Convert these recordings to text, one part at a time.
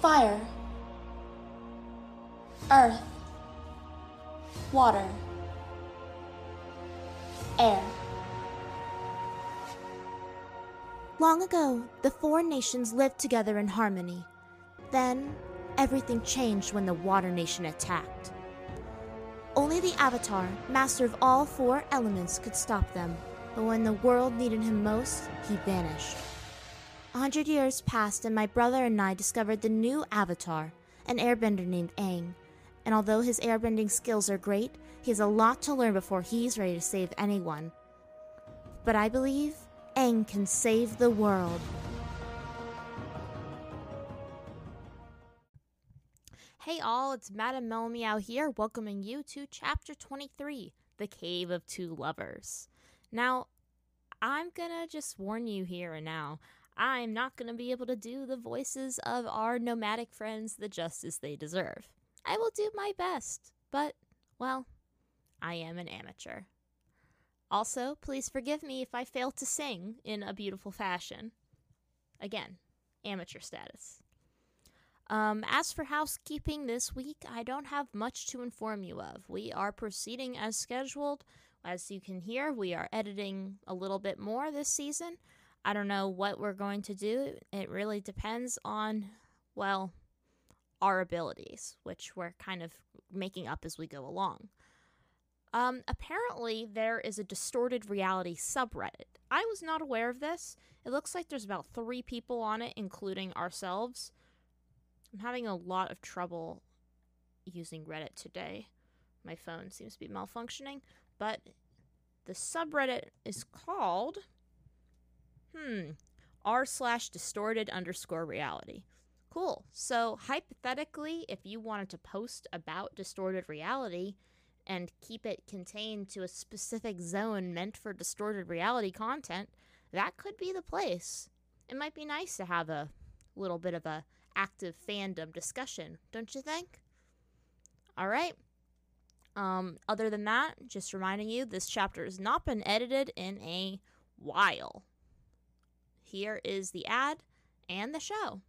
Fire. Earth. Water. Air. Long ago, the four nations lived together in harmony. Then, everything changed when the Water Nation attacked. Only the Avatar, master of all four elements, could stop them, but when the world needed him most, he vanished. A hundred years passed, and my brother and I discovered the new Avatar, an airbender named Aang. And although his airbending skills are great, he has a lot to learn before he's ready to save anyone. But I believe Aang can save the world. Hey all, it's Madame Meow here, welcoming you to Chapter 23 The Cave of Two Lovers. Now, I'm gonna just warn you here and now. I'm not gonna be able to do the voices of our nomadic friends the justice they deserve. I will do my best, but, well, I am an amateur. Also, please forgive me if I fail to sing in a beautiful fashion. Again, amateur status. Um, as for housekeeping this week, I don't have much to inform you of. We are proceeding as scheduled. As you can hear, we are editing a little bit more this season. I don't know what we're going to do. It really depends on, well, our abilities, which we're kind of making up as we go along. Um, apparently, there is a distorted reality subreddit. I was not aware of this. It looks like there's about three people on it, including ourselves. I'm having a lot of trouble using Reddit today. My phone seems to be malfunctioning, but the subreddit is called hmm r slash distorted underscore reality. Cool. So hypothetically, if you wanted to post about distorted reality and keep it contained to a specific zone meant for distorted reality content, that could be the place. It might be nice to have a little bit of a active fandom discussion, don't you think? All right. Um, other than that, just reminding you this chapter has not been edited in a while. Here is the ad and the show.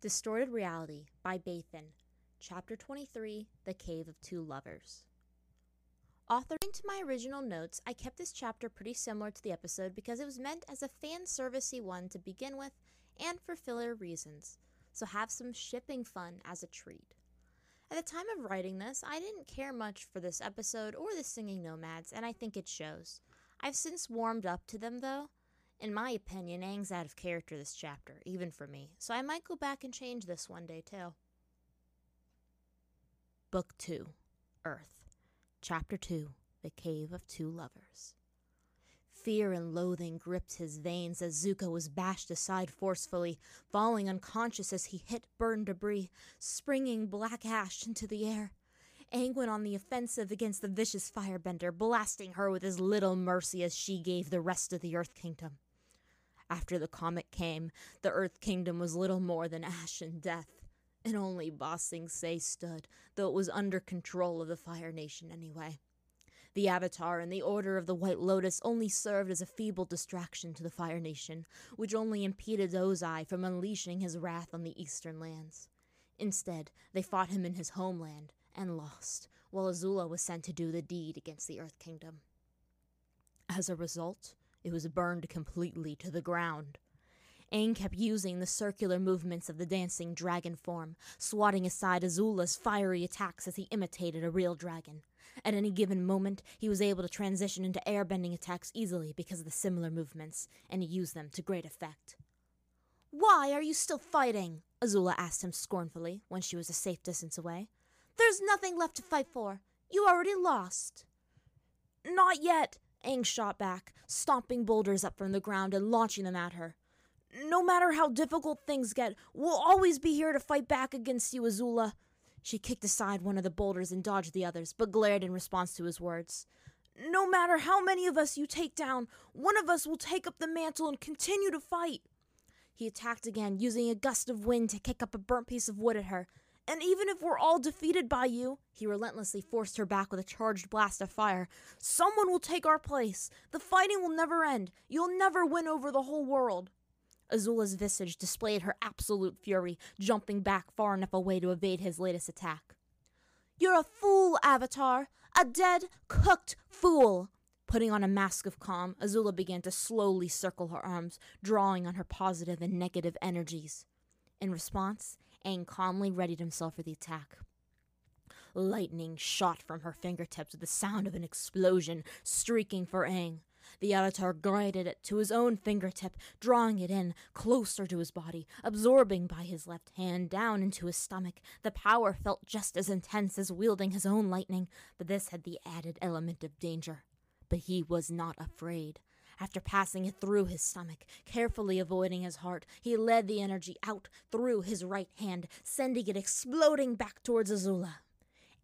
Distorted Reality by Bathan, Chapter 23 The Cave of Two Lovers. Authoring to my original notes, I kept this chapter pretty similar to the episode because it was meant as a fan servicey one to begin with and for filler reasons, so have some shipping fun as a treat. At the time of writing this, I didn't care much for this episode or the singing nomads, and I think it shows. I've since warmed up to them, though. In my opinion, Aang's out of character this chapter, even for me, so I might go back and change this one day, too. Book 2 Earth, Chapter 2 The Cave of Two Lovers. Fear and loathing gripped his veins as Zuko was bashed aside forcefully, falling unconscious as he hit burned debris, springing black ash into the air. Aang went on the offensive against the vicious firebender, blasting her with as little mercy as she gave the rest of the Earth Kingdom. After the comet came, the Earth Kingdom was little more than ash and death, and only Ba Sing Se stood, though it was under control of the Fire Nation anyway. The Avatar and the Order of the White Lotus only served as a feeble distraction to the Fire Nation, which only impeded Ozai from unleashing his wrath on the eastern lands. Instead, they fought him in his homeland and lost, while Azula was sent to do the deed against the Earth Kingdom. As a result, it was burned completely to the ground. Aang kept using the circular movements of the dancing dragon form, swatting aside Azula's fiery attacks as he imitated a real dragon. At any given moment, he was able to transition into airbending attacks easily because of the similar movements, and he used them to great effect. Why are you still fighting? Azula asked him scornfully when she was a safe distance away. There's nothing left to fight for. You already lost. Not yet, Aang shot back, stomping boulders up from the ground and launching them at her. No matter how difficult things get, we'll always be here to fight back against you, Azula. She kicked aside one of the boulders and dodged the others, but glared in response to his words. No matter how many of us you take down, one of us will take up the mantle and continue to fight. He attacked again, using a gust of wind to kick up a burnt piece of wood at her. And even if we're all defeated by you, he relentlessly forced her back with a charged blast of fire, someone will take our place. The fighting will never end. You'll never win over the whole world. Azula's visage displayed her absolute fury, jumping back far enough away to evade his latest attack. You're a fool, Avatar! A dead, cooked fool! Putting on a mask of calm, Azula began to slowly circle her arms, drawing on her positive and negative energies. In response, Aang calmly readied himself for the attack. Lightning shot from her fingertips with the sound of an explosion, streaking for Aang. The Avatar guided it to his own fingertip, drawing it in closer to his body, absorbing by his left hand down into his stomach. The power felt just as intense as wielding his own lightning, but this had the added element of danger. But he was not afraid. After passing it through his stomach, carefully avoiding his heart, he led the energy out through his right hand, sending it exploding back towards Azula.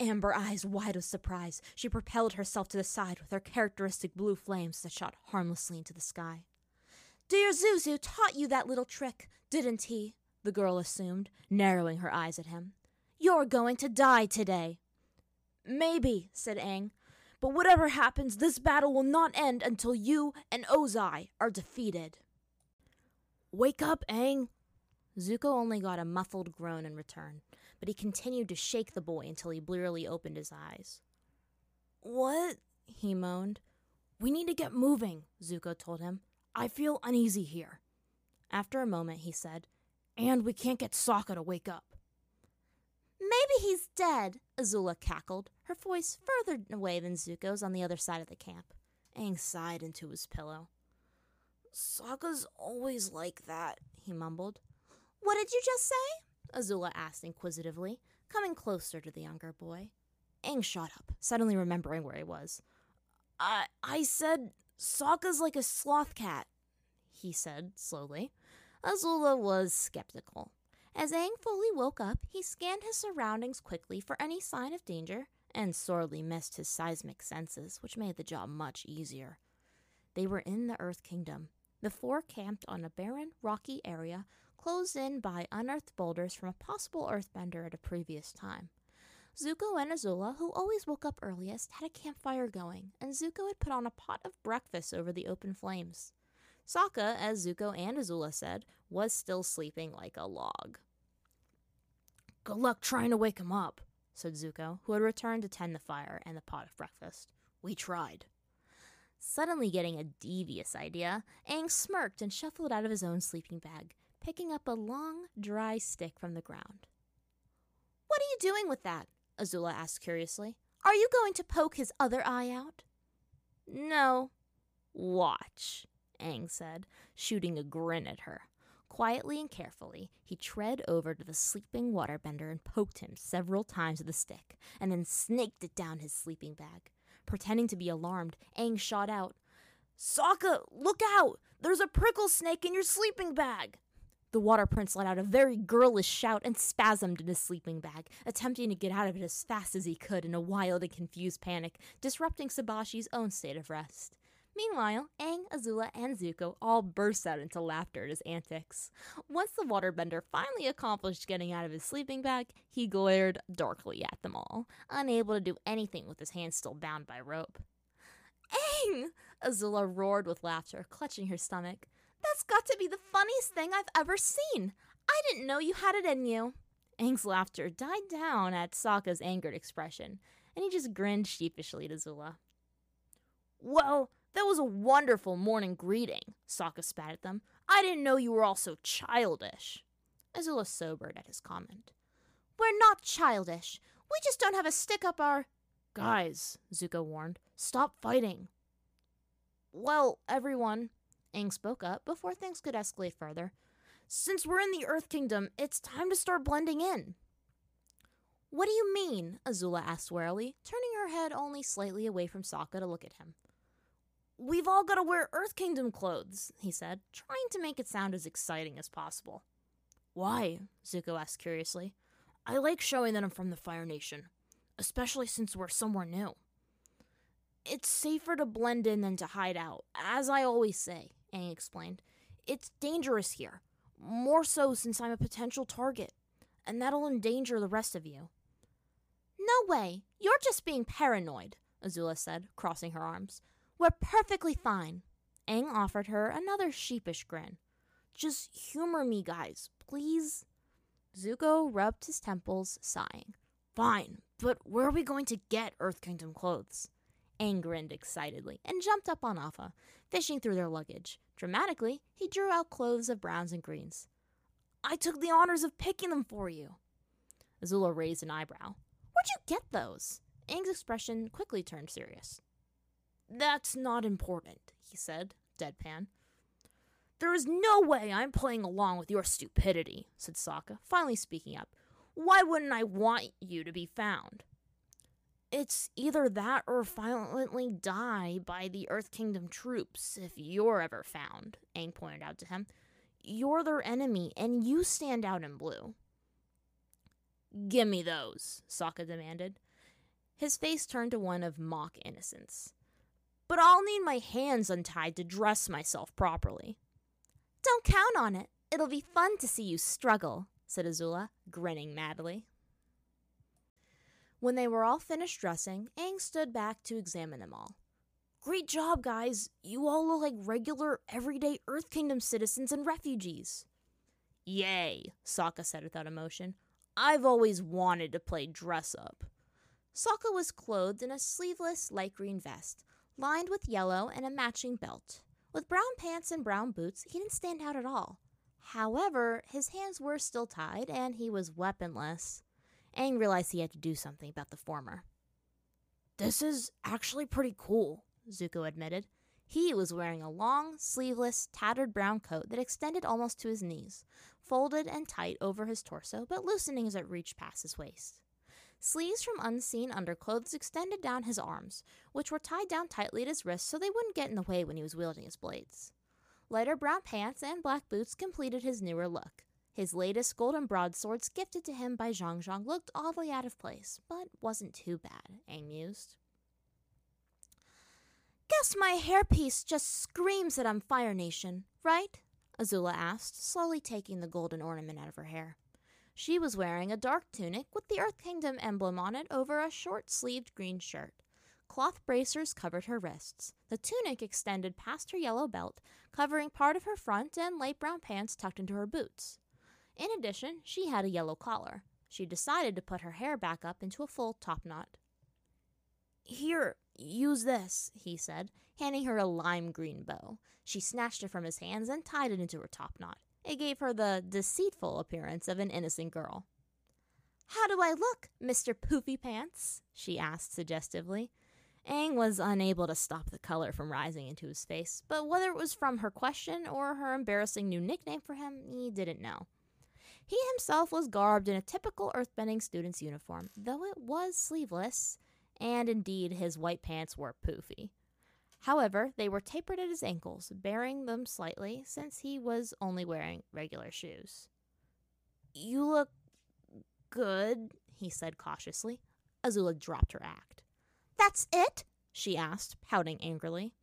Amber eyes wide with surprise, she propelled herself to the side with her characteristic blue flames that shot harmlessly into the sky. Dear Zuzu taught you that little trick, didn't he? The girl assumed, narrowing her eyes at him. You're going to die today. Maybe, said Aang, but whatever happens, this battle will not end until you and Ozai are defeated. Wake up, Aang! Zuko only got a muffled groan in return, but he continued to shake the boy until he blearily opened his eyes. What? he moaned. We need to get moving, Zuko told him. I feel uneasy here. After a moment, he said, And we can't get Sokka to wake up. Maybe he's dead, Azula cackled, her voice further away than Zuko's on the other side of the camp. Aang sighed into his pillow. Sokka's always like that, he mumbled. What did you just say? Azula asked inquisitively, coming closer to the younger boy. Aang shot up, suddenly remembering where he was. I I said Sokka's like a sloth cat, he said slowly. Azula was skeptical. As Aang fully woke up, he scanned his surroundings quickly for any sign of danger and sorely missed his seismic senses, which made the job much easier. They were in the Earth Kingdom. The four camped on a barren, rocky area closed in by unearthed boulders from a possible earthbender at a previous time. Zuko and Azula, who always woke up earliest, had a campfire going, and Zuko had put on a pot of breakfast over the open flames. Sokka, as Zuko and Azula said, was still sleeping like a log. Good luck trying to wake him up, said Zuko, who had returned to tend the fire and the pot of breakfast. We tried. Suddenly getting a devious idea, Aang smirked and shuffled out of his own sleeping bag, picking up a long, dry stick from the ground. What are you doing with that? Azula asked curiously. Are you going to poke his other eye out? No. Watch, Aang said, shooting a grin at her. Quietly and carefully, he tread over to the sleeping waterbender and poked him several times with the stick, and then snaked it down his sleeping bag. Pretending to be alarmed, Aang shot out, Sokka, look out! There's a prickle snake in your sleeping bag! The water prince let out a very girlish shout and spasmed in his sleeping bag, attempting to get out of it as fast as he could in a wild and confused panic, disrupting Sabashi's own state of rest. Meanwhile, Aang, Azula, and Zuko all burst out into laughter at his antics. Once the waterbender finally accomplished getting out of his sleeping bag, he glared darkly at them all, unable to do anything with his hands still bound by rope. Aang! Azula roared with laughter, clutching her stomach. That's got to be the funniest thing I've ever seen. I didn't know you had it in you. Aang's laughter died down at Sokka's angered expression, and he just grinned sheepishly to Zula. Well, that was a wonderful morning greeting, Sokka spat at them. I didn't know you were all so childish. Azula sobered at his comment. We're not childish. We just don't have a stick up our. Guys, Zuko warned, stop fighting. Well, everyone, Aang spoke up before things could escalate further. Since we're in the Earth Kingdom, it's time to start blending in. What do you mean? Azula asked warily, turning her head only slightly away from Sokka to look at him. We've all got to wear Earth Kingdom clothes, he said, trying to make it sound as exciting as possible. Why? Zuko asked curiously. I like showing that I'm from the Fire Nation, especially since we're somewhere new. It's safer to blend in than to hide out, as I always say, Aang explained. It's dangerous here, more so since I'm a potential target, and that'll endanger the rest of you. No way, you're just being paranoid, Azula said, crossing her arms. We're perfectly fine. Aang offered her another sheepish grin. Just humor me, guys, please. Zuko rubbed his temples, sighing. Fine, but where are we going to get Earth Kingdom clothes? Aang grinned excitedly and jumped up on Appa, fishing through their luggage. Dramatically, he drew out clothes of browns and greens. I took the honors of picking them for you. Azula raised an eyebrow. Where'd you get those? Aang's expression quickly turned serious. That's not important, he said, deadpan. There is no way I'm playing along with your stupidity, said Sokka, finally speaking up. Why wouldn't I want you to be found? It's either that or violently die by the Earth Kingdom troops if you're ever found, Aang pointed out to him. You're their enemy, and you stand out in blue. Give me those, Sokka demanded. His face turned to one of mock innocence. But I'll need my hands untied to dress myself properly. Don't count on it. It'll be fun to see you struggle, said Azula, grinning madly. When they were all finished dressing, Aang stood back to examine them all. Great job, guys! You all look like regular, everyday Earth Kingdom citizens and refugees. Yay, Sokka said without emotion. I've always wanted to play dress up. Sokka was clothed in a sleeveless light green vest, lined with yellow and a matching belt. With brown pants and brown boots, he didn't stand out at all. However, his hands were still tied and he was weaponless. Aang realized he had to do something about the former. This is actually pretty cool, Zuko admitted. He was wearing a long, sleeveless, tattered brown coat that extended almost to his knees, folded and tight over his torso, but loosening as it reached past his waist. Sleeves from unseen underclothes extended down his arms, which were tied down tightly at his wrists so they wouldn't get in the way when he was wielding his blades. Lighter brown pants and black boots completed his newer look. His latest golden broadswords gifted to him by Jeong Jeong looked oddly out of place, but wasn't too bad, eh, Aang mused. Guess my hairpiece just screams that I'm Fire Nation, right? Azula asked, slowly taking the golden ornament out of her hair. She was wearing a dark tunic with the Earth Kingdom emblem on it over a short sleeved green shirt. Cloth bracers covered her wrists. The tunic extended past her yellow belt, covering part of her front and light brown pants tucked into her boots. In addition, she had a yellow collar. She decided to put her hair back up into a full top knot. Here, use this, he said, handing her a lime green bow. She snatched it from his hands and tied it into her top knot. It gave her the deceitful appearance of an innocent girl. How do I look, Mr. Poofy Pants? she asked suggestively. Aang was unable to stop the color from rising into his face, but whether it was from her question or her embarrassing new nickname for him, he didn't know. He himself was garbed in a typical earthbending student's uniform, though it was sleeveless, and indeed his white pants were poofy. However, they were tapered at his ankles, bearing them slightly since he was only wearing regular shoes. You look good, he said cautiously. Azula dropped her act. That's it? she asked, pouting angrily.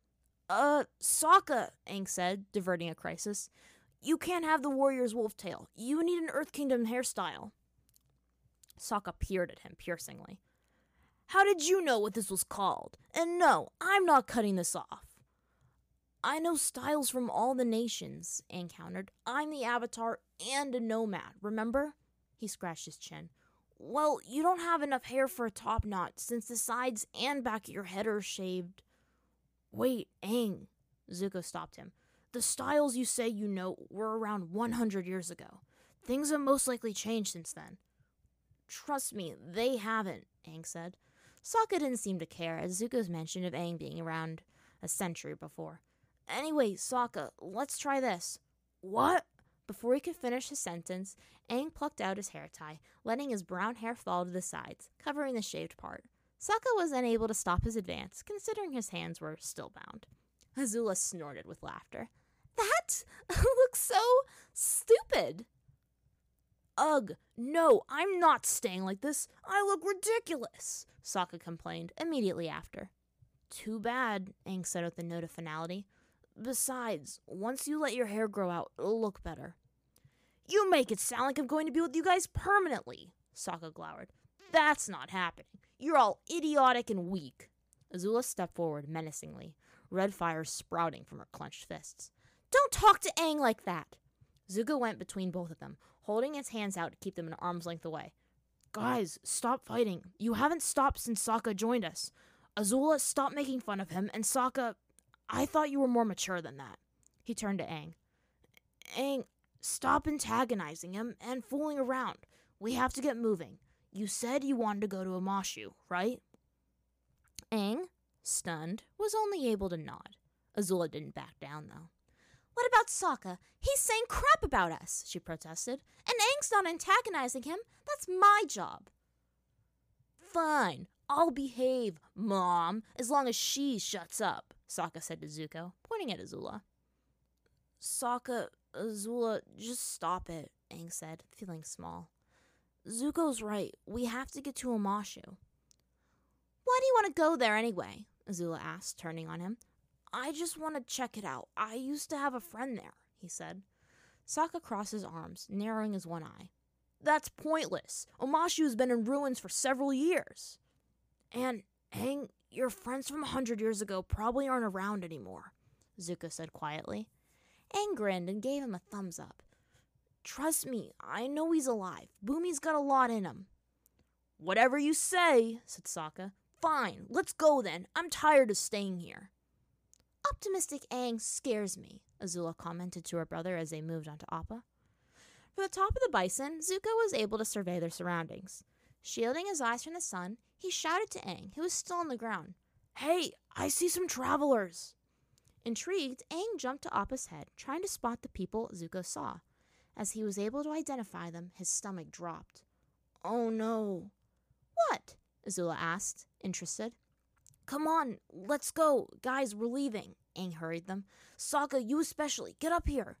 Uh, Sokka, Aang said, diverting a crisis. You can't have the warrior's wolf tail. You need an Earth Kingdom hairstyle. Sokka peered at him piercingly. How did you know what this was called? And no, I'm not cutting this off. I know styles from all the nations, Aang countered. I'm the Avatar and a nomad, remember? He scratched his chin. Well, you don't have enough hair for a top knot, since the sides and back of your head are shaved. Wait, Aang. Zuko stopped him. The styles you say you know were around 100 years ago. Things have most likely changed since then. Trust me, they haven't, Aang said. Sokka didn't seem to care, as Zuko's mention of Aang being around a century before. Anyway, Sokka, let's try this. What? Before he could finish his sentence, Aang plucked out his hair tie, letting his brown hair fall to the sides, covering the shaved part. Sokka was unable to stop his advance, considering his hands were still bound. Azula snorted with laughter. That looks so stupid. Ugh, no, I'm not staying like this. I look ridiculous, Sokka complained immediately after. Too bad, Aang said with a note of finality. Besides, once you let your hair grow out, it'll look better. You make it sound like I'm going to be with you guys permanently, Sokka glowered. That's not happening. You're all idiotic and weak. Azula stepped forward menacingly, red fire sprouting from her clenched fists. Don't talk to Aang like that. Zuko went between both of them, holding his hands out to keep them an arm's length away. Guys, stop fighting. You haven't stopped since Sokka joined us. Azula, stop making fun of him, and Sokka, I thought you were more mature than that. He turned to Aang. Aang, stop antagonizing him and fooling around. We have to get moving. You said you wanted to go to Omashu, right? Aang, stunned, was only able to nod. Azula didn't back down, though. What about Sokka? He's saying crap about us, she protested. And Aang's not antagonizing him. That's my job. Fine, I'll behave, Mom, as long as she shuts up, Sokka said to Zuko, pointing at Azula. Sokka, Azula, just stop it, Aang said, feeling small. Zuko's right. We have to get to Omashu. Why do you want to go there anyway? Azula asked, turning on him. I just want to check it out. I used to have a friend there, he said. Sokka crossed his arms, narrowing his one eye. That's pointless. Omashu has been in ruins for several years. And, Aang, your friends from a hundred years ago probably aren't around anymore, Zuko said quietly. Aang grinned and gave him a thumbs up. Trust me, I know he's alive. Bumi's got a lot in him. Whatever you say, said Sokka. Fine, let's go then. I'm tired of staying here. Optimistic Aang scares me, Azula commented to her brother as they moved on to Appa. From the top of the bison, Zuko was able to survey their surroundings. Shielding his eyes from the sun, he shouted to Aang, who was still on the ground. Hey, I see some travelers. Intrigued, Aang jumped to Appa's head, trying to spot the people Zuko saw. As he was able to identify them, his stomach dropped. Oh no. What? Azula asked, interested. Come on, let's go. Guys, we're leaving. Aang hurried them. Sokka, you especially, get up here.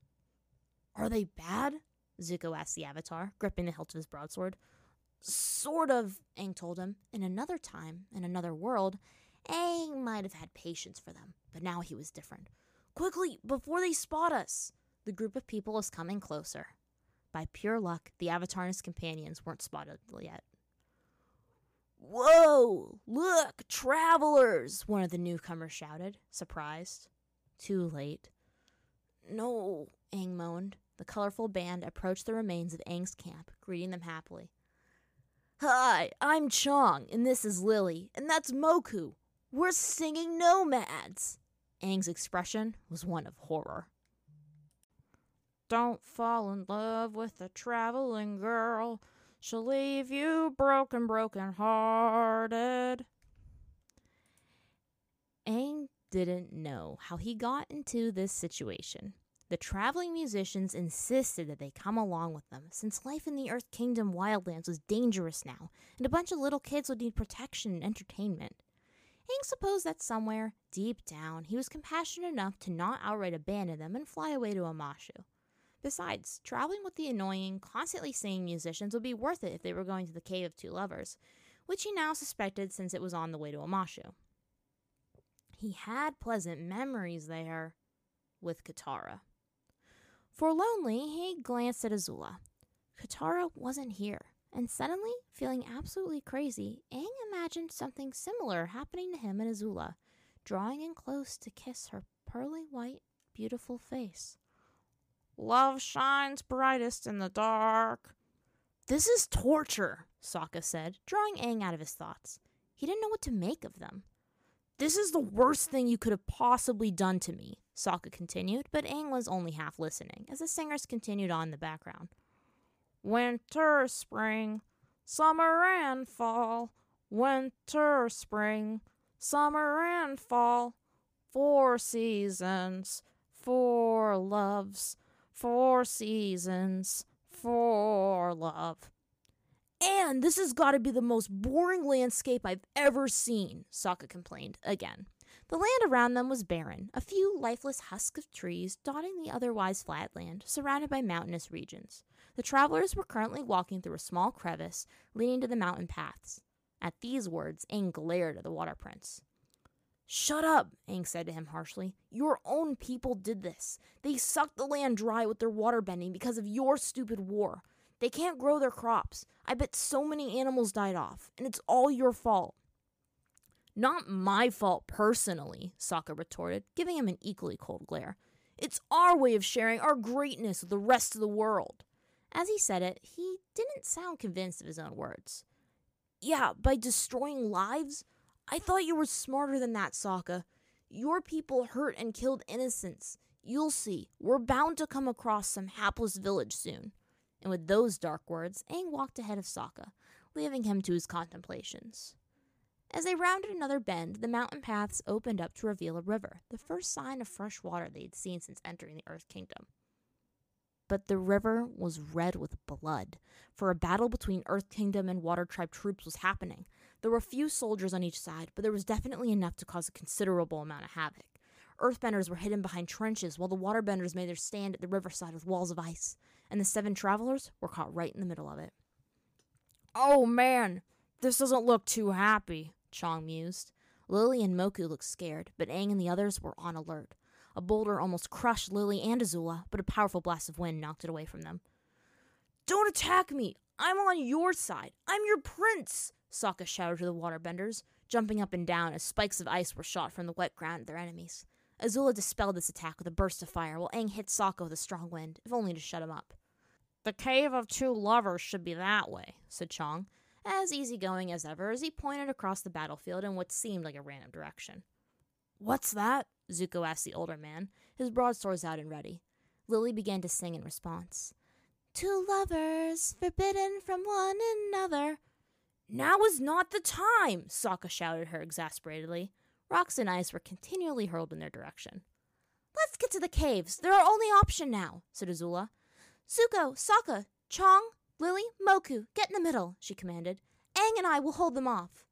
Are they bad? Zuko asked the Avatar, gripping the hilt of his broadsword. Sort of, Aang told him. In another time, in another world, Aang might have had patience for them, but now he was different. Quickly, before they spot us! The group of people is coming closer. By pure luck, the Avatar and his companions weren't spotted yet. Whoa! Look, travelers! One of the newcomers shouted, surprised. Too late. No, Aang moaned. The colorful band approached the remains of Aang's camp, greeting them happily. Hi, I'm Chong, and this is Lily, and that's Moku. We're singing nomads. Aang's expression was one of horror. Don't fall in love with a traveling girl. She'll leave you broken, broken hearted. Aang didn't know how he got into this situation. The traveling musicians insisted that they come along with them, since life in the Earth Kingdom wildlands was dangerous now, and a bunch of little kids would need protection and entertainment. Aang supposed that somewhere, deep down, he was compassionate enough to not outright abandon them and fly away to Omashu. Besides, traveling with the annoying, constantly singing musicians would be worth it if they were going to the Cave of Two Lovers, which he now suspected since it was on the way to Omashu. He had pleasant memories there with Katara. Forlornly, he glanced at Azula. Katara wasn't here, and suddenly, feeling absolutely crazy, Aang imagined something similar happening to him and Azula, drawing in close to kiss her pearly white, beautiful face. Love shines brightest in the dark. This is torture, Sokka said, drawing Aang out of his thoughts. He didn't know what to make of them. This is the worst thing you could have possibly done to me, Sokka continued, but Aang was only half listening as the singers continued on in the background. Winter, spring, summer, and fall. Winter, spring, summer, and fall. Four seasons, four loves, Four seasons, for love. And this has got to be the most boring landscape I've ever seen, Sokka complained again. The land around them was barren, a few lifeless husks of trees dotting the otherwise flat land, surrounded by mountainous regions. The travelers were currently walking through a small crevice leading to the mountain paths. At these words, Aang glared at the water prince. Shut up, Aang said to him harshly. Your own people did this. They sucked the land dry with their water bending because of your stupid war. They can't grow their crops. I bet so many animals died off, and it's all your fault. Not my fault personally, Sokka retorted, giving him an equally cold glare. It's our way of sharing our greatness with the rest of the world. As he said it, he didn't sound convinced of his own words. Yeah, by destroying lives? I thought you were smarter than that, Sokka. Your people hurt and killed innocents. You'll see, we're bound to come across some hapless village soon. And with those dark words, Aang walked ahead of Sokka, leaving him to his contemplations. As they rounded another bend, the mountain paths opened up to reveal a river, the first sign of fresh water they had seen since entering the Earth Kingdom. But the river was red with blood, for a battle between Earth Kingdom and Water Tribe troops was happening. There were few soldiers on each side, but there was definitely enough to cause a considerable amount of havoc. Earthbenders were hidden behind trenches, while the waterbenders made their stand at the riverside with walls of ice, and the seven travelers were caught right in the middle of it. Oh man, this doesn't look too happy, Chong mused. Lily and Moku looked scared, but Aang and the others were on alert. A boulder almost crushed Lily and Azula, but a powerful blast of wind knocked it away from them. Don't attack me! I'm on your side! I'm your prince! Sokka shouted to the waterbenders, jumping up and down as spikes of ice were shot from the wet ground at their enemies. Azula dispelled this attack with a burst of fire, while Aang hit Sokka with a strong wind, if only to shut him up. The cave of two lovers should be that way, said Chong, as easygoing as ever as he pointed across the battlefield in what seemed like a random direction. What's that? Zuko asked the older man, his broadswords out and ready. Lily began to sing in response. Two lovers, forbidden from one another. Now is not the time, Sokka shouted her exasperatedly. Rocks and ice were continually hurled in their direction. Let's get to the caves. They're our only option now, said Azula. Zuko, Sokka, Chong, Lily, Moku, get in the middle, she commanded. Aang and I will hold them off.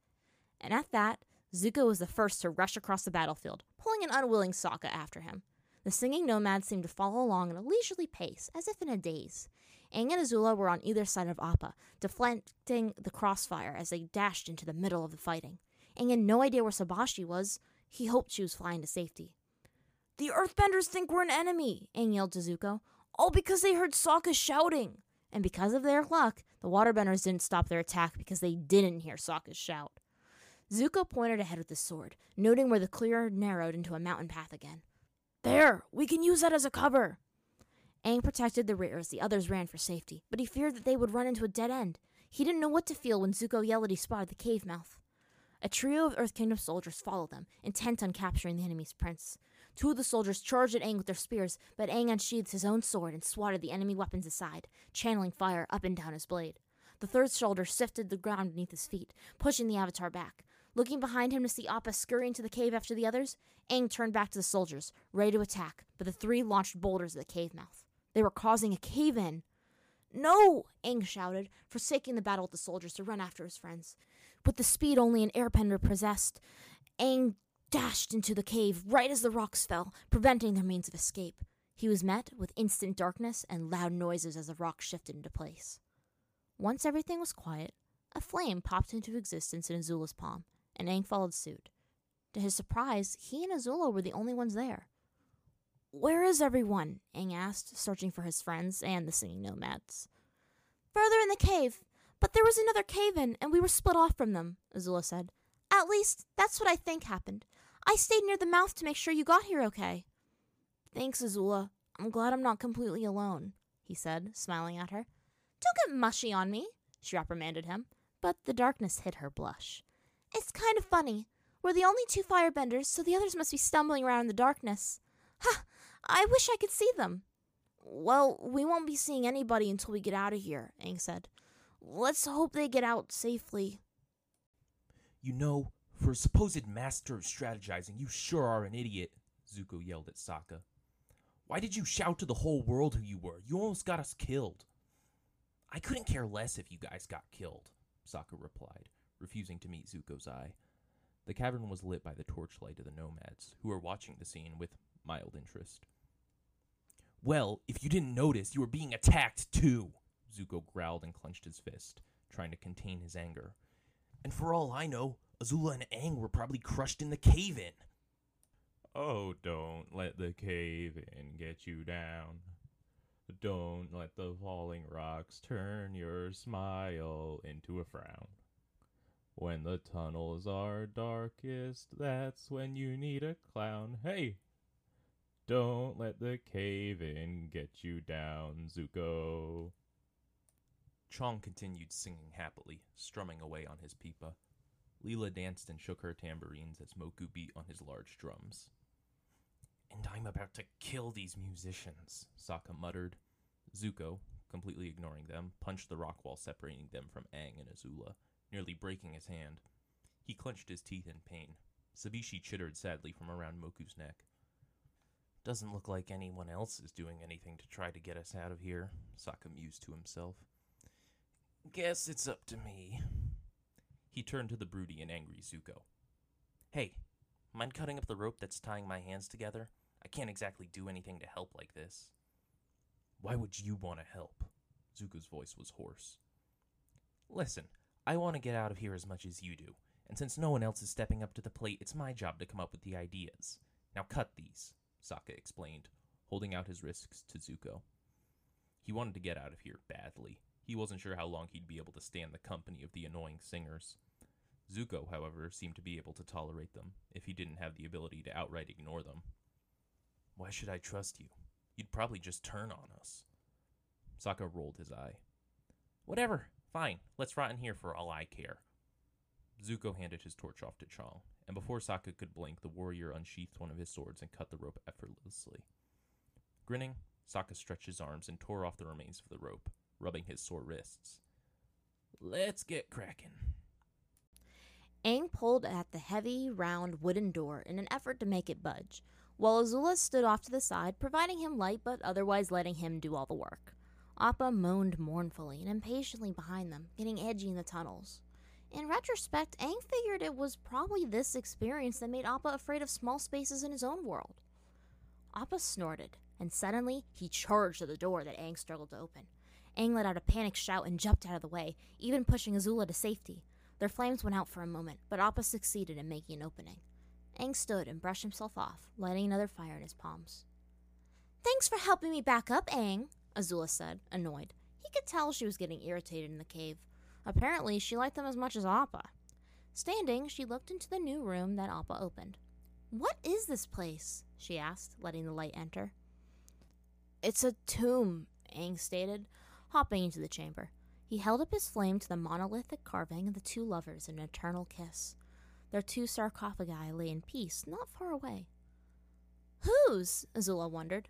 And at that, Zuko was the first to rush across the battlefield, pulling an unwilling Sokka after him. The singing nomads seemed to follow along at a leisurely pace, as if in a daze. Aang and Azula were on either side of Appa, deflecting the crossfire as they dashed into the middle of the fighting. Aang had no idea where Sabashi was. He hoped she was flying to safety. The Earthbenders think we're an enemy, Aang yelled to Zuko, all because they heard Sokka shouting. And because of their luck, the Waterbenders didn't stop their attack because they didn't hear Sokka's shout. Zuko pointed ahead with his sword, noting where the clear narrowed into a mountain path again. There, we can use that as a cover. Aang protected the rear as the others ran for safety, but he feared that they would run into a dead end. He didn't know what to feel when Zuko yelled he spotted the cave mouth. A trio of Earth Kingdom soldiers followed them, intent on capturing the enemy's prince. Two of the soldiers charged at Aang with their spears, but Aang unsheathed his own sword and swatted the enemy weapons aside, channeling fire up and down his blade. The third soldier sifted the ground beneath his feet, pushing the Avatar back. Looking behind him to see Appa scurrying to the cave after the others, Aang turned back to the soldiers, ready to attack, but the three launched boulders at the cave mouth. They were causing a cave in. No! Aang shouted, forsaking the battle with the soldiers to run after his friends. With the speed only an airbender possessed, Aang dashed into the cave right as the rocks fell, preventing their means of escape. He was met with instant darkness and loud noises as the rocks shifted into place. Once everything was quiet, a flame popped into existence in Azula's palm, and Aang followed suit. To his surprise, he and Azula were the only ones there. Where is everyone? Aang asked, searching for his friends and the singing nomads. Further in the cave, but there was another cave in, and we were split off from them, Azula said. At least, that's what I think happened. I stayed near the mouth to make sure you got here okay. Thanks, Azula. I'm glad I'm not completely alone, he said, smiling at her. Don't get mushy on me, she reprimanded him, but the darkness hid her blush. It's kind of funny. We're the only two firebenders, so the others must be stumbling around in the darkness. Ha! I wish I could see them. Well, we won't be seeing anybody until we get out of here, Aang said. Let's hope they get out safely. You know, for a supposed master of strategizing, you sure are an idiot, Zuko yelled at Sokka. Why did you shout to the whole world who you were? You almost got us killed. I couldn't care less if you guys got killed, Sokka replied, refusing to meet Zuko's eye. The cavern was lit by the torchlight of the nomads, who were watching the scene with mild interest. Well, if you didn't notice, you were being attacked too, Zuko growled and clenched his fist, trying to contain his anger. And for all I know, Azula and Aang were probably crushed in the cave in. Oh, don't let the cave in get you down. Don't let the falling rocks turn your smile into a frown. When the tunnels are darkest, that's when you need a clown. Hey, Don't let the cave in get you down, Zuko. Chong continued singing happily, strumming away on his pipa. Leela danced and shook her tambourines as Moku beat on his large drums. And I'm about to kill these musicians, Sokka muttered. Zuko, completely ignoring them, punched the rock wall separating them from Aang and Azula, nearly breaking his hand. He clenched his teeth in pain. Sabishi chittered sadly from around Moku's neck. Doesn't look like anyone else is doing anything to try to get us out of here, Sokka mused to himself. Guess it's up to me. He turned to the broody and angry Zuko. Hey, mind cutting up the rope that's tying my hands together? I can't exactly do anything to help like this. Why would you want to help? Zuko's voice was hoarse. Listen, I want to get out of here as much as you do, and since no one else is stepping up to the plate, it's my job to come up with the ideas. Now cut these, Sokka explained, holding out his wrists to Zuko. He wanted to get out of here badly. He wasn't sure how long he'd be able to stand the company of the annoying singers. Zuko, however, seemed to be able to tolerate them, if he didn't have the ability to outright ignore them. Why should I trust you? You'd probably just turn on us. Sokka rolled his eye. Whatever, fine, let's rot in here for all I care. Zuko handed his torch off to Chong, and before Sokka could blink, the warrior unsheathed one of his swords and cut the rope effortlessly. Grinning, Sokka stretched his arms and tore off the remains of the rope, rubbing his sore wrists. Let's get cracking. Aang pulled at the heavy, round wooden door in an effort to make it budge, while Azula stood off to the side, providing him light but otherwise letting him do all the work. Appa moaned mournfully and impatiently behind them, getting edgy in the tunnels. In retrospect, Aang figured it was probably this experience that made Appa afraid of small spaces in his own world. Appa snorted, and suddenly he charged at the door that Aang struggled to open. Aang let out a panicked shout and jumped out of the way, even pushing Azula to safety. Their flames went out for a moment, but Appa succeeded in making an opening. Aang stood and brushed himself off, lighting another fire in his palms. Thanks for helping me back up, Aang, Azula said, annoyed. He could tell she was getting irritated in the cave. Apparently, she liked them as much as Appa. Standing, she looked into the new room that Appa opened. What is this place? she asked, letting the light enter. It's a tomb, Aang stated, hopping into the chamber. He held up his flame to the monolithic carving of the two lovers in an eternal kiss. Their two sarcophagi lay in peace, not far away. Whose? Azula wondered.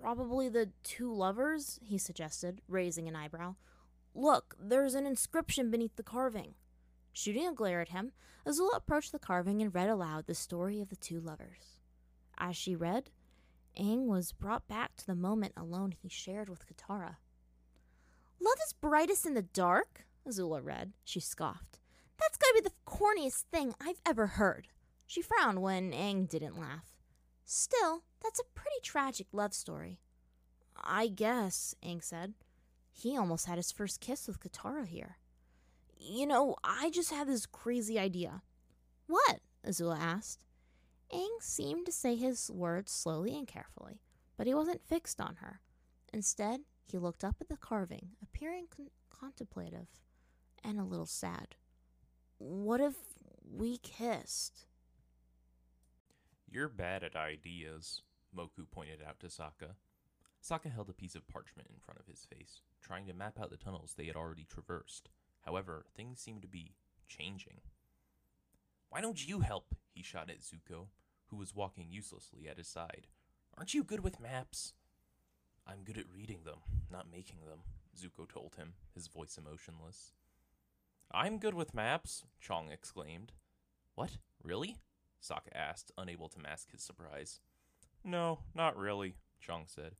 Probably the two lovers, he suggested, raising an eyebrow. Look, there's an inscription beneath the carving. Shooting a glare at him, Azula approached the carving and read aloud the story of the two lovers. As she read, Aang was brought back to the moment alone he shared with Katara. Love is brightest in the dark, Azula read. She scoffed. That's gotta be the corniest thing I've ever heard. She frowned when Aang didn't laugh. Still, that's a pretty tragic love story. I guess, Aang said. He almost had his first kiss with Katara here. You know, I just had this crazy idea. What? Azula asked. Aang seemed to say his words slowly and carefully, but he wasn't fixed on her. Instead, he looked up at the carving, appearing con- contemplative and a little sad. What if we kissed? You're bad at ideas, Moku pointed out to Sokka. Sokka held a piece of parchment in front of his face, trying to map out the tunnels they had already traversed. However, things seemed to be changing. Why don't you help? he shot at Zuko, who was walking uselessly at his side. Aren't you good with maps? I'm good at reading them, not making them, Zuko told him, his voice emotionless. I'm good with maps, Chong exclaimed. What? Really? Sokka asked, unable to mask his surprise. No, not really, Chong said.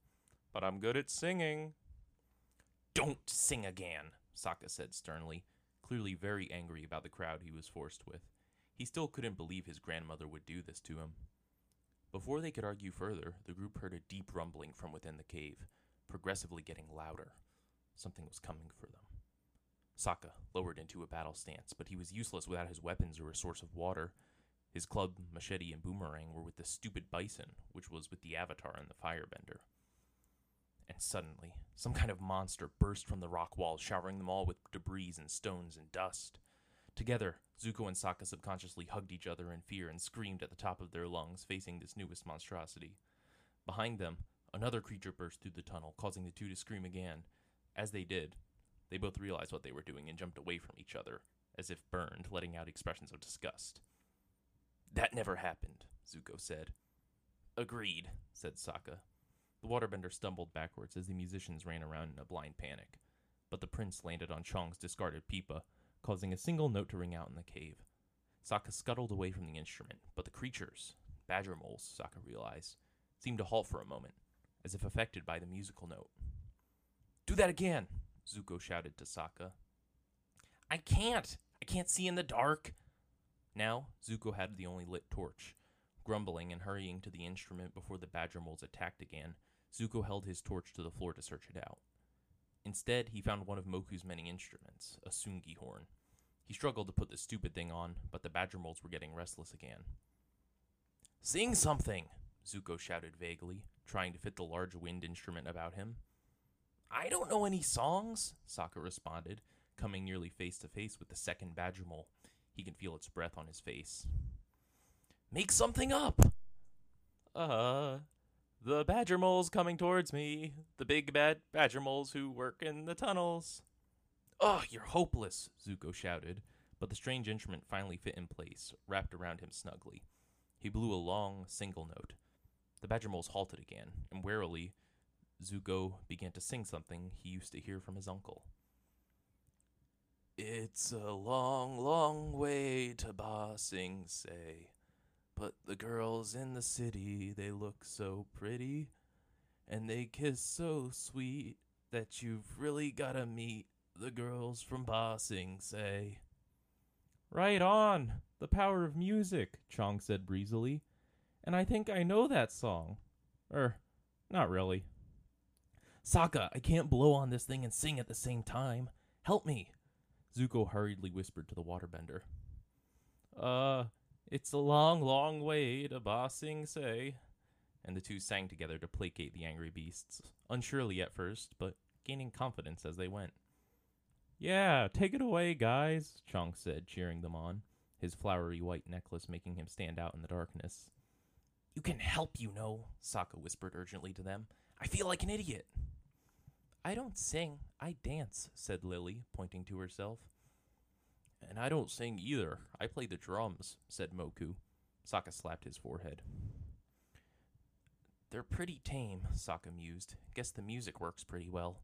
But I'm good at singing. Don't sing again, Sokka said sternly, clearly very angry about the crowd he was forced with. He still couldn't believe his grandmother would do this to him. Before they could argue further, the group heard a deep rumbling from within the cave, progressively getting louder. Something was coming for them. Sokka lowered into a battle stance, but he was useless without his weapons or a source of water. His club, machete, and boomerang were with the stupid bison, which was with the Avatar and the Firebender. And suddenly, some kind of monster burst from the rock wall, showering them all with debris and stones and dust. Together, Zuko and Sokka subconsciously hugged each other in fear and screamed at the top of their lungs, facing this newest monstrosity. Behind them, another creature burst through the tunnel, causing the two to scream again. As they did, they both realized what they were doing and jumped away from each other, as if burned, letting out expressions of disgust. That never happened, Zuko said. Agreed, said Sokka. The waterbender stumbled backwards as the musicians ran around in a blind panic, but the prince landed on Chong's discarded pipa, causing a single note to ring out in the cave. Sokka scuttled away from the instrument, but the creatures, badger moles, Sokka realized, seemed to halt for a moment, as if affected by the musical note. Do that again, Zuko shouted to Sokka. I can't! I can't see in the dark! Now, Zuko had the only lit torch. Grumbling and hurrying to the instrument before the badger moles attacked again, Zuko held his torch to the floor to search it out. Instead, he found one of Moku's many instruments, a Tsungi horn. He struggled to put the stupid thing on, but the badger moles were getting restless again. Sing something! Zuko shouted vaguely, trying to fit the large wind instrument about him. I don't know any songs, Sokka responded, coming nearly face to face with the second badger mole. He can feel its breath on his face. Make something up! Uh, the badger moles coming towards me. The big bad badger moles who work in the tunnels. Ugh, you're hopeless, Zuko shouted, but the strange instrument finally fit in place, wrapped around him snugly. He blew a long, single note. The badger moles halted again, and warily, Zuko began to sing something he used to hear from his uncle. It's a long, long way to Ba Sing Se. But the girls in the city, they look so pretty. And they kiss so sweet that you've really gotta meet the girls from Ba Sing Se. Right on! The power of music, Chong said breezily. And I think I know that song. Er, not really. Sokka, I can't blow on this thing and sing at the same time. Help me. Zuko hurriedly whispered to the waterbender. Uh, it's a long, long way to Ba Sing Se. And the two sang together to placate the angry beasts, unsurely at first, but gaining confidence as they went. Yeah, take it away, guys, Chong said, cheering them on, his flowery white necklace making him stand out in the darkness. You can help, you know, Sokka whispered urgently to them. I feel like an idiot. I don't sing, I dance, said Lily, pointing to herself. And I don't sing either. I play the drums, said Moku. Sokka slapped his forehead. They're pretty tame, Sokka mused. Guess the music works pretty well.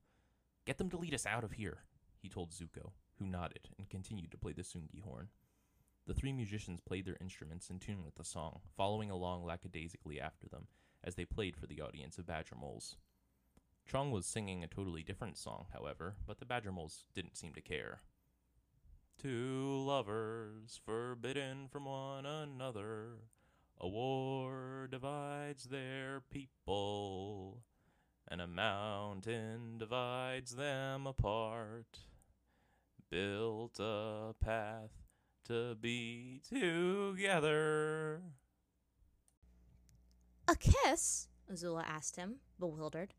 Get them to lead us out of here, he told Zuko, who nodded and continued to play the Tsungi horn. The three musicians played their instruments in tune with the song, following along lackadaisically after them as they played for the audience of badger moles. Chong was singing a totally different song, however, but the badger moles didn't seem to care. Two lovers forbidden from one another, a war divides their people, and a mountain divides them apart. Built a path to be together. A kiss? Azula asked him, bewildered.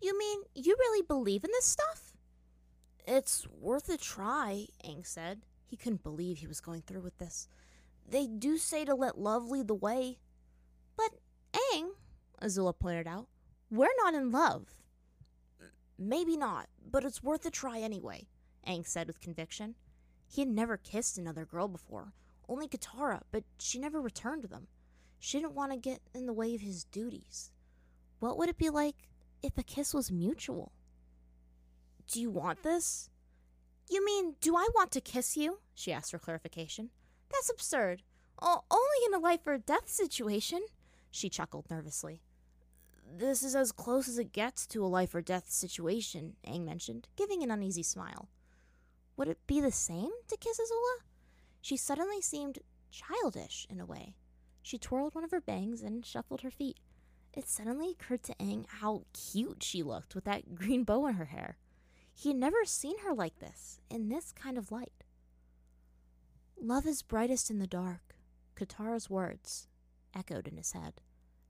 You mean you really believe in this stuff? It's worth a try, Aang said. He couldn't believe he was going through with this. They do say to let love lead the way. But, Aang, Azula pointed out, we're not in love. Maybe not, but it's worth a try anyway, Aang said with conviction. He had never kissed another girl before, only Katara, but she never returned to them. She didn't want to get in the way of his duties. What would it be like if a kiss was mutual? Do you want this? You mean, do I want to kiss you? She asked for clarification. That's absurd. O- only in a life or death situation, she chuckled nervously. This is as close as it gets to a life or death situation, Aang mentioned, giving an uneasy smile. Would it be the same to kiss Azula? She suddenly seemed childish in a way. She twirled one of her bangs and shuffled her feet. It suddenly occurred to Aang how cute she looked with that green bow in her hair. He had never seen her like this, in this kind of light. Love is brightest in the dark, Katara's words echoed in his head,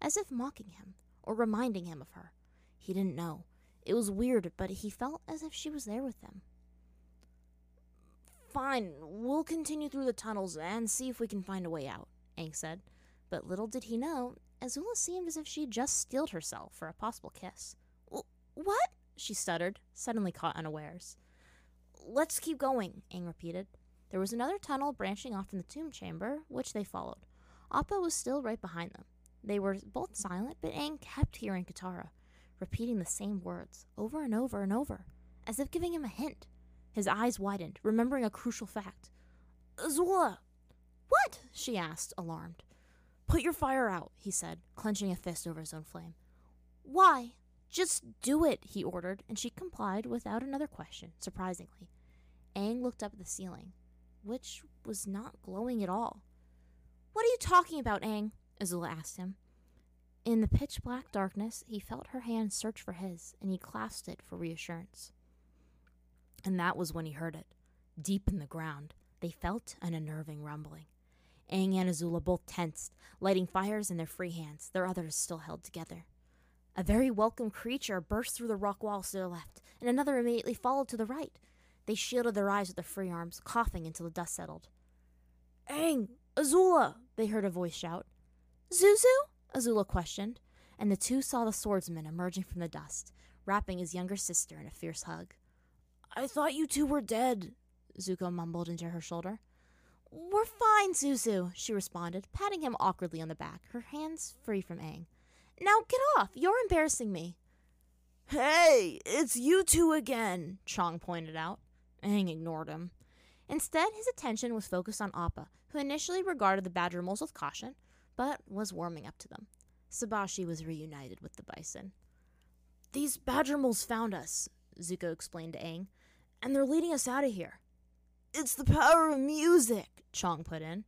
as if mocking him or reminding him of her. He didn't know. It was weird, but he felt as if she was there with him. Fine, we'll continue through the tunnels and see if we can find a way out, Aang said. But little did he know, Azula seemed as if she'd just steeled herself for a possible kiss. "Wh- What? she stuttered, suddenly caught unawares. Let's keep going, Aang repeated. There was another tunnel branching off from the tomb chamber, which they followed. Appa was still right behind them. They were both silent, but Aang kept hearing Katara, repeating the same words over and over and over, as if giving him a hint. His eyes widened, remembering a crucial fact. Azula! What? she asked, alarmed. Put your fire out, he said, clenching a fist over his own flame. Why? Just do it, he ordered, and she complied without another question, surprisingly. Aang looked up at the ceiling, which was not glowing at all. What are you talking about, Aang? Azula asked him. In the pitch black darkness, he felt her hand search for his, and he clasped it for reassurance. And that was when he heard it. Deep in the ground, they felt an unnerving rumbling. Aang and Azula both tensed, lighting fires in their free hands, their others still held together. A very welcome creature burst through the rock walls to their left, and another immediately followed to the right. They shielded their eyes with their free arms, coughing until the dust settled. Aang! Azula! They heard a voice shout. Zuzu? Azula questioned, and the two saw the swordsman emerging from the dust, wrapping his younger sister in a fierce hug. I thought you two were dead, Zuko mumbled into her shoulder. We're fine, Zuzu, she responded, patting him awkwardly on the back, her hands free from Aang. Now get off! You're embarrassing me. Hey, it's you two again, Chong pointed out. Aang ignored him. Instead, his attention was focused on Appa, who initially regarded the badger moles with caution, but was warming up to them. Sabashi was reunited with the bison. These badger moles found us, Zuko explained to Aang, and they're leading us out of here. It's the power of music, Chong put in.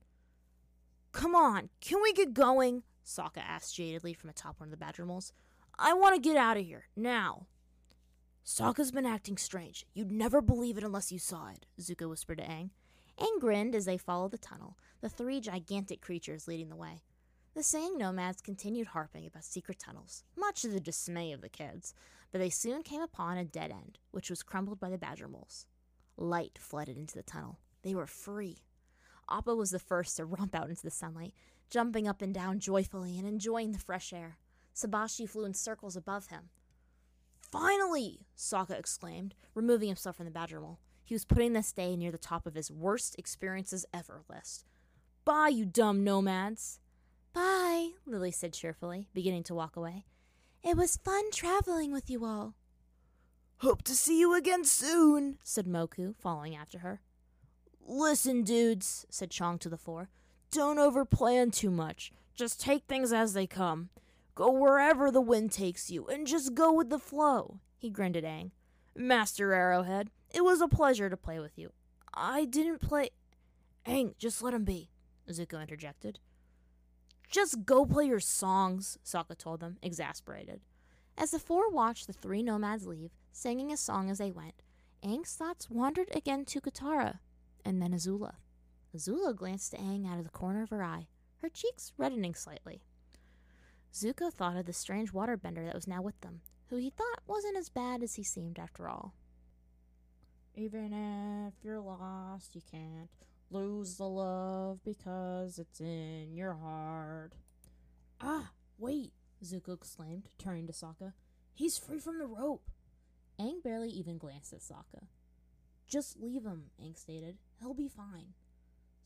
Come on, can we get going? Sokka asked jadedly from atop one of the badger moles. I want to get out of here, now. Sokka's been acting strange. You'd never believe it unless you saw it, Zuko whispered to Aang. Aang grinned as they followed the tunnel, the three gigantic creatures leading the way. The Sang nomads continued harping about secret tunnels, much to the dismay of the kids, but they soon came upon a dead end, which was crumbled by the badger moles. Light flooded into the tunnel. They were free. Appa was the first to romp out into the sunlight, jumping up and down joyfully and enjoying the fresh air. Sabashi flew in circles above him. Finally! Sokka exclaimed, removing himself from the badger mole. He was putting this day near the top of his worst experiences ever list. Bye, you dumb nomads! Bye, Lily said cheerfully, beginning to walk away. It was fun traveling with you all. Hope to see you again soon, said Moku, following after her. Listen, dudes, said Chong to the four. Don't overplan too much. Just take things as they come. Go wherever the wind takes you, and just go with the flow. He grinned at Aang. Master Arrowhead, it was a pleasure to play with you. I didn't play. Aang, just let him be, Zuko interjected. Just go play your songs, Sokka told them, exasperated. As the four watched the three nomads leave, singing a song as they went, Aang's thoughts wandered again to Katara, and then Azula. Azula glanced at Aang out of the corner of her eye, her cheeks reddening slightly. Zuko thought of the strange waterbender that was now with them, who he thought wasn't as bad as he seemed after all. Even if you're lost, you can't lose the love because it's in your heart. Ah, wait, Zuko exclaimed, turning to Sokka. He's free from the rope. Aang barely even glanced at Sokka. Just leave him, Aang stated. He'll be fine.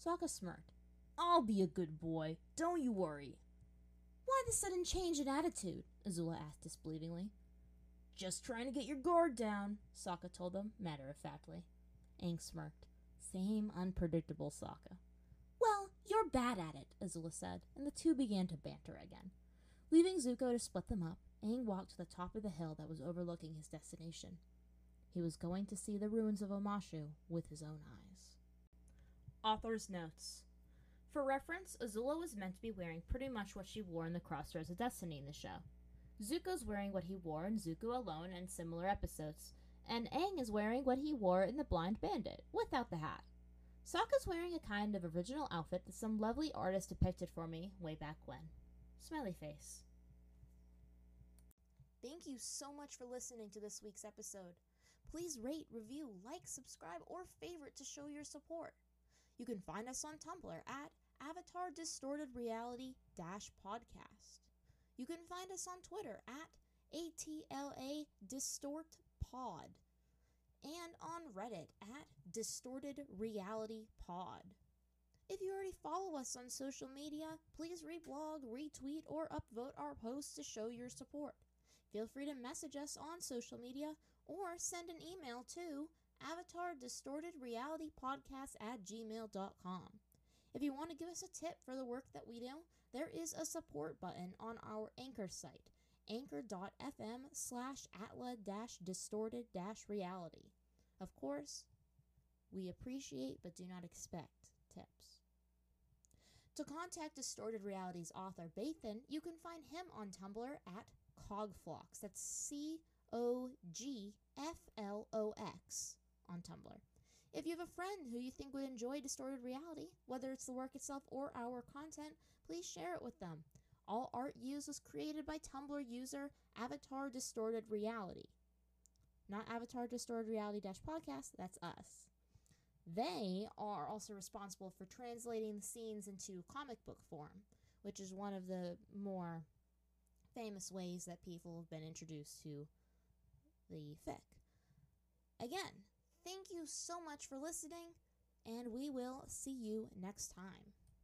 Sokka smirked. I'll be a good boy. Don't you worry. Why the sudden change in attitude? Azula asked disbelievingly. Just trying to get your guard down, Sokka told them, matter of factly. Aang smirked. Same unpredictable Sokka. Well, you're bad at it, Azula said, and the two began to banter again. Leaving Zuko to split them up, Aang walked to the top of the hill that was overlooking his destination. He was going to see the ruins of Omashu with his own eyes. Author's Notes For reference, Azula was meant to be wearing pretty much what she wore in the Crossroads of Destiny in the show. Zuko's wearing what he wore in Zuko Alone and similar episodes, and Aang is wearing what he wore in The Blind Bandit, without the hat. Sokka's wearing a kind of original outfit that some lovely artist depicted for me way back when. Smiley face. Thank you so much for listening to this week's episode. Please rate, review, like, subscribe, or favorite to show your support. You can find us on Tumblr at Avatar Distorted Reality Podcast. You can find us on Twitter at ATLA Distort Pod and on Reddit at Distorted Reality Pod. If you already follow us on social media, please reblog, retweet, or upvote our posts to show your support. Feel free to message us on social media or send an email to avatar distorted reality podcast at gmail.com. If you want to give us a tip for the work that we do, there is a support button on our anchor site, anchor.fm slash atla dash distorted dash reality. Of course, we appreciate but do not expect tips. To contact Distorted Reality's author, Bathan, you can find him on Tumblr at Cogflox. That's C O G F L O X on Tumblr. If you have a friend who you think would enjoy Distorted Reality, whether it's the work itself or our content, please share it with them. All art used was created by Tumblr user Avatar Distorted Reality. Not Avatar Distorted Reality Dash Podcast, that's us. They are also responsible for translating the scenes into comic book form, which is one of the more famous ways that people have been introduced to the fic. Again, thank you so much for listening, and we will see you next time.